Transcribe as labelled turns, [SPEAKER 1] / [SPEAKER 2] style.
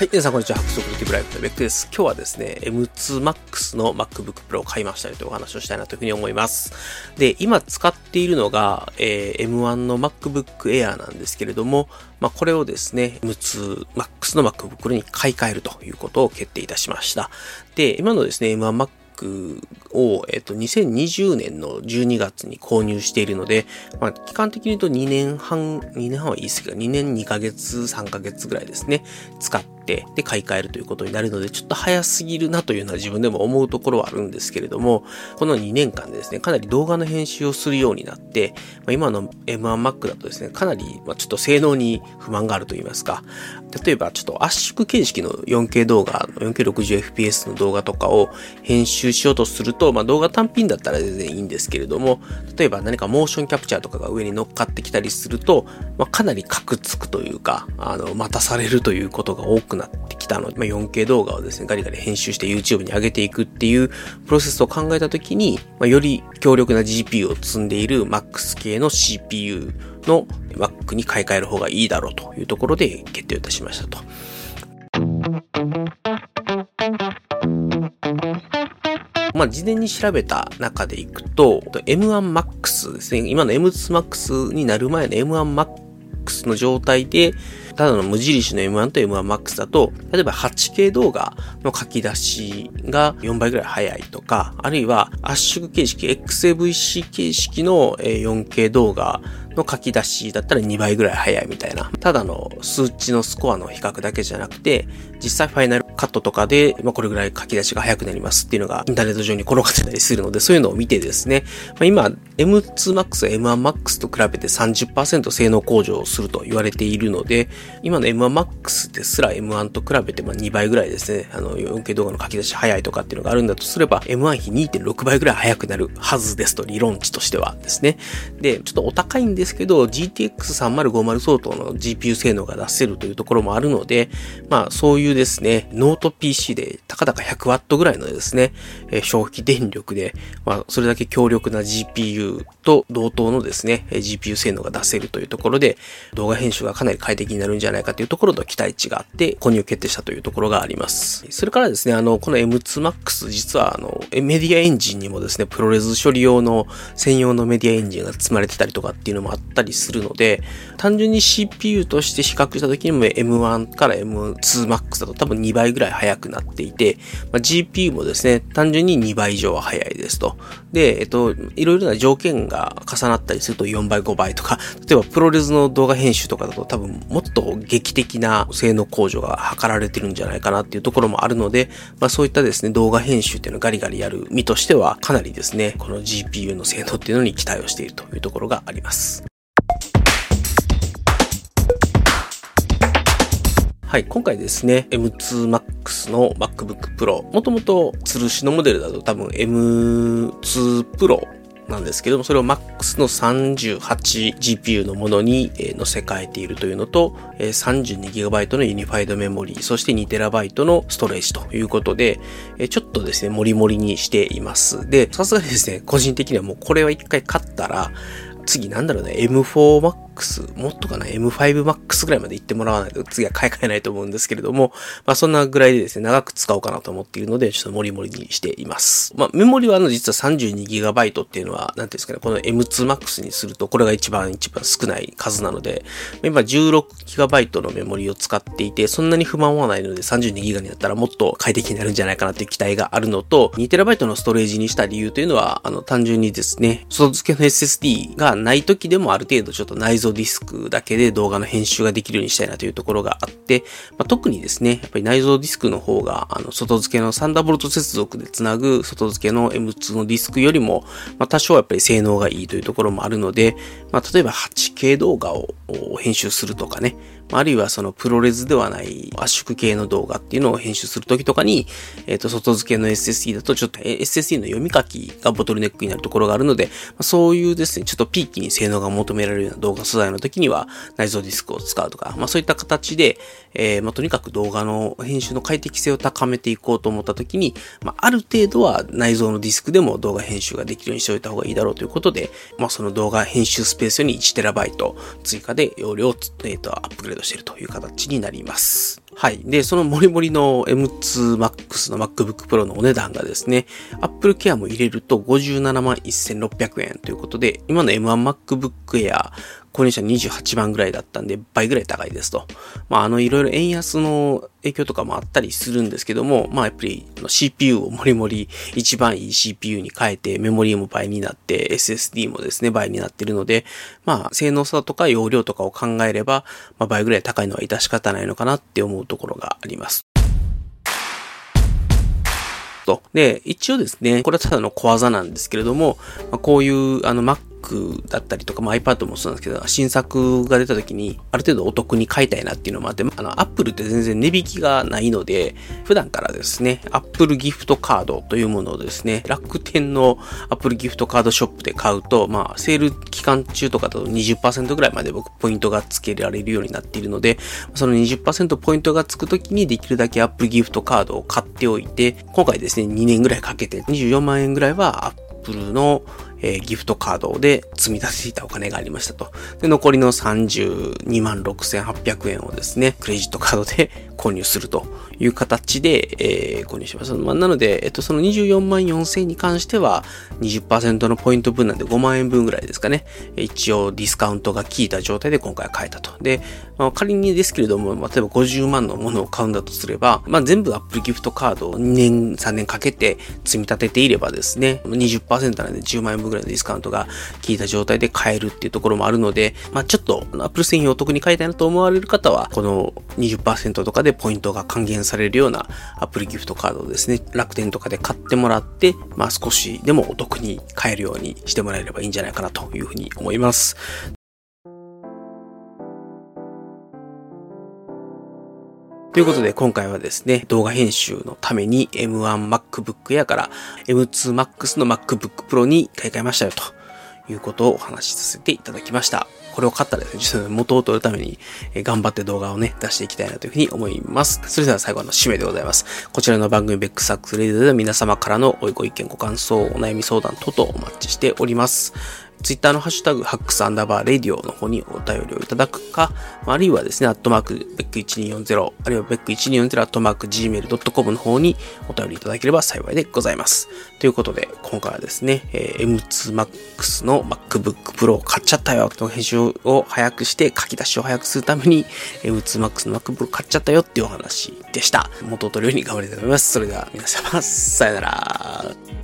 [SPEAKER 1] はい、皆さんこんにちは。白色ティブライフのベックです。今日はですね、M2Max の MacBook Pro を買いましたよというお話をしたいなというふうに思います。で、今使っているのが、えー、M1 の MacBook Air なんですけれども、まあ、これをですね、M2Max の MacBook Pro に買い替えるということを決定いたしました。で、今のですね、M1 Mac を、えっと、2020年の12月に購入しているので、まあ、期間的に言うと2年半、2年半は言い過ぎか、2年2ヶ月、3ヶ月ぐらいですね、使って、で、買い替えるということになるので、ちょっと早すぎるなというのは自分でも思うところはあるんですけれども、この2年間でですね、かなり動画の編集をするようになって、まあ、今の M1Mac だとですね、かなり、まあ、ちょっと性能に不満があると言いますか、例えばちょっと圧縮形式の 4K 動画、4K60fps の動画とかを編集しようとすると、まあ、動画単品だったら全然いいんですけれども、例えば何かモーションキャプチャーとかが上に乗っかってきたりすると、まあ、かなりカクつくというか、あの、待たされるということが多くなってきたので、まあ、4K 動画をですね、ガリガリ編集して YouTube に上げていくっていうプロセスを考えたときに、まあ、より強力な GPU を積んでいる MAX 系の CPU の Mac に買い替える方がいいだろうというところで決定いたしましたと。まあ、事前に調べた中でいくと、M1Max ですね。今の M2Max になる前の M1Max の状態で、ただの無印の M1 と M1Max だと、例えば 8K 動画の書き出しが4倍ぐらい早いとか、あるいは圧縮形式、XAVC 形式の 4K 動画の書き出しだったら2倍ぐらい早いみたいな。ただの数値のスコアの比較だけじゃなくて、実際ファイナルカットとかで、まあ、これぐらい書き出しが早くなりますっていうのがインターネット上に転がってたりするので、そういうのを見てですね、まあ、今、M2Max、M1Max と比べて30%性能向上すると言われているので、今の M1Max ですら M1 と比べてま2倍ぐらいですね、あの、4K 動画の書き出し早いとかっていうのがあるんだとすれば、M1 比2.6倍ぐらい早くなるはずですと、理論値としてはですね。で、ちょっとお高いんですけど、GTX3050 相当の GPU 性能が出せるというところもあるので、まあ、そういうですね、ノート PC で、たかだか 100W ぐらいのですね、え消費電力で、まあ、それだけ強力な GPU と同等のですね、GPU 性能が出せるというところで、動画編集がかなり快適になるんじゃないかというところと期待値があって、購入決定したというところがあります。それからですね、あの、この M2Max、実はあの、メディアエンジンにもですね、プロレス処理用の専用のメディアエンジンが積まれてたりとかっていうのもあったりするので、単純に CPU として比較した時にも M1 から M2Max だと多分2倍ぐらい速くなっていて、まあ、GPU もですね、単純に2倍以上は速いですと。で、えっと、いろいろな条件が重なったりすると4倍、5倍とか、例えばプロレスの動画編集とかだと多分もっと劇的な性能向上が図られてるんじゃないかなっていうところもあるので、まあそういったですね、動画編集っていうのをガリガリやる身としては、かなりですね、この GPU の性能っていうのに期待をしているというところがあります。はい、今回ですね、M2Max の MacBook Pro。もともと吊るしのモデルだと多分 M2 Pro なんですけども、それを MAX の 38GPU のものに載せ替えているというのと、32GB のユニファイドメモリー、そして 2TB のストレージということで、ちょっとですね、モリモリにしています。で、さすがにですね、個人的にはもうこれは一回買ったら、次なんだろうね、M4Max Max、もっとかな、M5 Max ぐらいまで行ってもらわないと次は買い替えないと思うんですけれども、まあそんなぐらいでですね、長く使おうかなと思っているので、ちょっとモリモリにしています。まあメモリはあの実は 32GB っていうのは、なんていうんですかね、この M2 Max にするとこれが一番一番少ない数なので、今 16GB のメモリを使っていて、そんなに不満はないので 32GB になったらもっと快適になるんじゃないかなっていう期待があるのと、2TB のストレージにした理由というのは、あの単純にですね、外付けの SSD がない時でもある程度ちょっと内蔵ディスクだけで動画の編集ができるようにしたいなというところがあって、まあ、特にですね、やっぱり内蔵ディスクの方が、あの、外付けのサンダーボルト接続でつなぐ外付けの M2 のディスクよりも、まあ、多少やっぱり性能がいいというところもあるので、まあ、例えば 8K 動画を編集するとかね、あるいはそのプロレスではない圧縮系の動画っていうのを編集するときとかに、えっ、ー、と、外付けの SSD だとちょっと SSD の読み書きがボトルネックになるところがあるのでま、そういうですね、ちょっとピーキーに性能が求められるような動画素材の時には内蔵ディスクを使うとか、まあそういった形で、えー、まあとにかく動画の編集の快適性を高めていこうと思った時に、まあある程度は内蔵のディスクでも動画編集ができるようにしておいた方がいいだろうということで、まあその動画編集スペースに 1TB 追加で容量を、えー、とアップグレードしているという形になります。はい。で、そのモリモリの M2 Max の MacBook Pro のお値段がですね、Apple Care も入れると57万1600円ということで、今の M1 MacBook Air 購入者28万ぐらいだったんで、倍ぐらい高いですと。まあ、あの、いろいろ円安の影響とかもあったりするんですけども、まあ、やっぱり CPU をもりもり一番いい CPU に変えて、メモリーも倍になって、SSD もですね、倍になってるので、まあ、性能差とか容量とかを考えれば、まあ、倍ぐらい高いのは致し方ないのかなって思うところがあります。で、一応ですね、これはただの小技なんですけれども、ま、こういう、あの、Mac Mac だったりとか、まあ、iPad もそうなんですけど、新作が出た時に、ある程度お得に買いたいなっていうのもあって、あの、Apple って全然値引きがないので、普段からですね、Apple ギフトカードというものをですね、楽天の Apple ギフトカードショップで買うと、まあ、セール期間中とかだと20%ぐらいまで僕ポイントが付けられるようになっているので、その20%ポイントが付く時にできるだけ Apple ギフトカードを買っておいて、今回ですね、2年ぐらいかけて24万円ぐらいは Apple のえー、ギフトカードで積み立てていたお金がありましたと。で、残りの32万6800円をですね、クレジットカードで購入するという形で、えー、購入します。まあ、なので、えっと、その24万4000円に関しては20%のポイント分なんで5万円分ぐらいですかね。一応ディスカウントが効いた状態で今回買えたと。で、まあ、仮にですけれども、例えば50万のものを買うんだとすれば、まあ、全部 Apple ギフトカードを2年、3年かけて積み立てていればですね、20%なんで10万円分ぐらいのディスカウントが効いた状態で買えるっていうところもあるので、まあ、ちょっと Apple 製品をお得に買いたいなと思われる方は、この20%とかでポイントが還元されされるような Apple ギフトカードをですね、楽天とかで買ってもらって、まあ、少しでもお得に買えるようにしてもらえればいいんじゃないかなというふうに思います。ということで今回はですね、動画編集のために M1 MacBook Air から M2 Max の MacBook Pro に買い替えましたよということをお話しさせていただきました。これを買ったらですね、実は元を取るために頑張って動画をね、出していきたいなというふうに思います。それでは最後の締めでございます。こちらの番組ベックサックスレディでは皆様からのご意見、ご感想、お悩み相談等々お待ちしております。ツイッターのハッシュタグ、ハックスアンダーバーレディオの方にお便りをいただくか、あるいはですね、アットマーク、ベック1240、あるいはベック1240、アットマーク、gmail.com の方にお便りいただければ幸いでございます。ということで、今回はですね、えー、M2 Max の MacBook Pro を買っちゃったよと編集を早くして書き出しを早くするために M2 Max の MacBook 買っちゃったよっていうお話でした。元を取るように頑張りたいと思います。それでは皆様、さよなら。